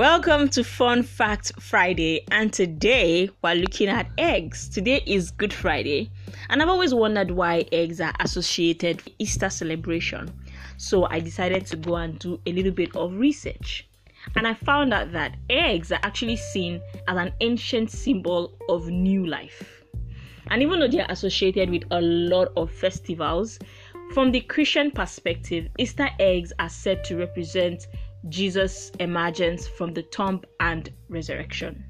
Welcome to Fun Fact Friday, and today we're looking at eggs. Today is Good Friday, and I've always wondered why eggs are associated with Easter celebration. So I decided to go and do a little bit of research, and I found out that eggs are actually seen as an ancient symbol of new life. And even though they are associated with a lot of festivals, from the Christian perspective, Easter eggs are said to represent Jesus' emergence from the tomb and resurrection.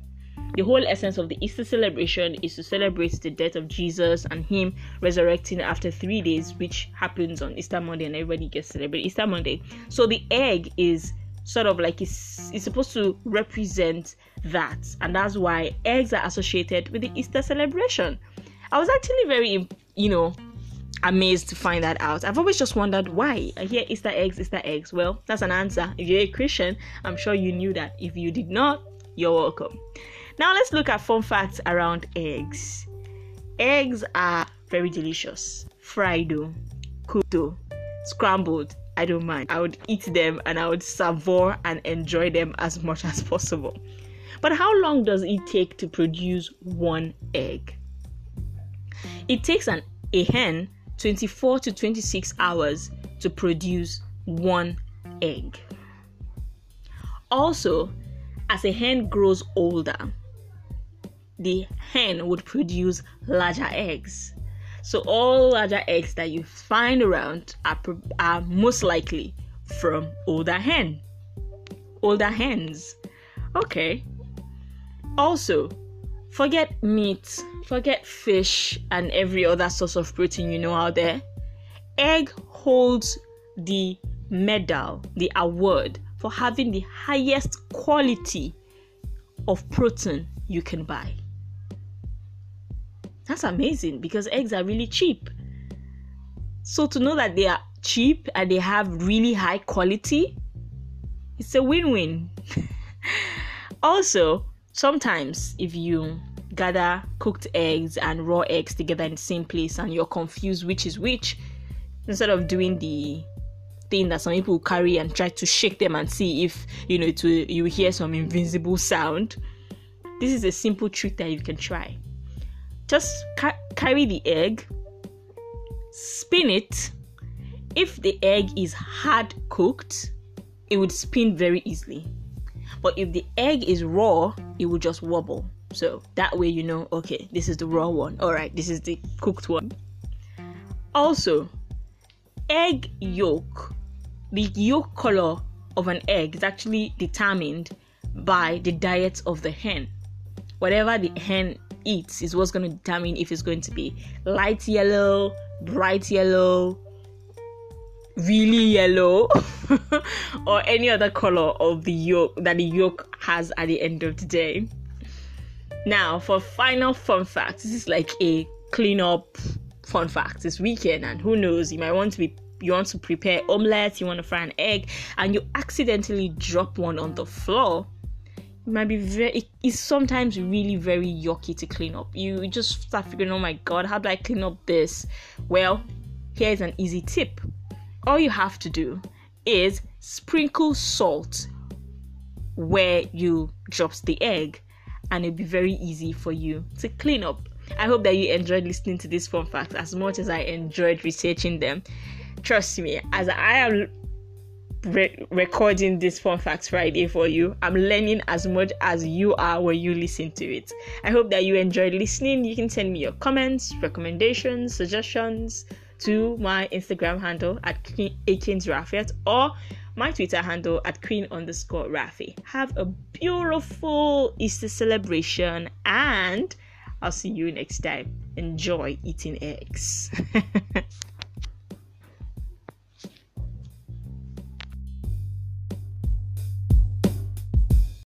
The whole essence of the Easter celebration is to celebrate the death of Jesus and Him resurrecting after three days, which happens on Easter Monday, and everybody gets celebrate Easter Monday. So the egg is sort of like it's, it's supposed to represent that, and that's why eggs are associated with the Easter celebration. I was actually very, you know, amazed to find that out. I've always just wondered why. I hear Easter eggs, Easter eggs. Well, that's an answer. If you're a Christian, I'm sure you knew that. If you did not, you're welcome. Now let's look at fun facts around eggs. Eggs are very delicious. Fried, cooked, scrambled. I don't mind. I would eat them and I would savor and enjoy them as much as possible. But how long does it take to produce one egg? It takes an a hen 24 to 26 hours to produce one egg. Also, as a hen grows older, the hen would produce larger eggs. So, all larger eggs that you find around are, are most likely from older hen. Older hens. Okay. Also, Forget meat, forget fish, and every other source of protein you know out there. Egg holds the medal, the award for having the highest quality of protein you can buy. That's amazing because eggs are really cheap. So to know that they are cheap and they have really high quality, it's a win-win. also, sometimes if you gather cooked eggs and raw eggs together in the same place and you're confused which is which instead of doing the thing that some people carry and try to shake them and see if you know to you hear some invisible sound this is a simple trick that you can try. Just ca- carry the egg spin it. If the egg is hard cooked it would spin very easily but if the egg is raw, it will just wobble. So that way you know, okay, this is the raw one. All right, this is the cooked one. Also, egg yolk, the yolk color of an egg is actually determined by the diet of the hen. Whatever the hen eats is what's going to determine if it's going to be light yellow, bright yellow, really yellow or any other color of the yolk that the yolk has at the end of the day. Now, for final fun fact, this is like a clean up fun fact. It's weekend, and who knows, you might want to be you want to prepare omelette, you want to fry an egg, and you accidentally drop one on the floor. It might be very it's sometimes really very yucky to clean up. You just start figuring, oh my god, how do I clean up this? Well, here's an easy tip all you have to do is sprinkle salt where you dropped the egg and it'll be very easy for you to clean up. I hope that you enjoyed listening to these fun facts as much as I enjoyed researching them. Trust me, as I am re- recording this fun facts Friday for you, I'm learning as much as you are when you listen to it. I hope that you enjoyed listening. You can send me your comments, recommendations, suggestions to my Instagram handle at Akins Rafiat or my Twitter handle at Queen underscore Rafi. Have a beautiful Easter celebration and I'll see you next time. Enjoy eating eggs.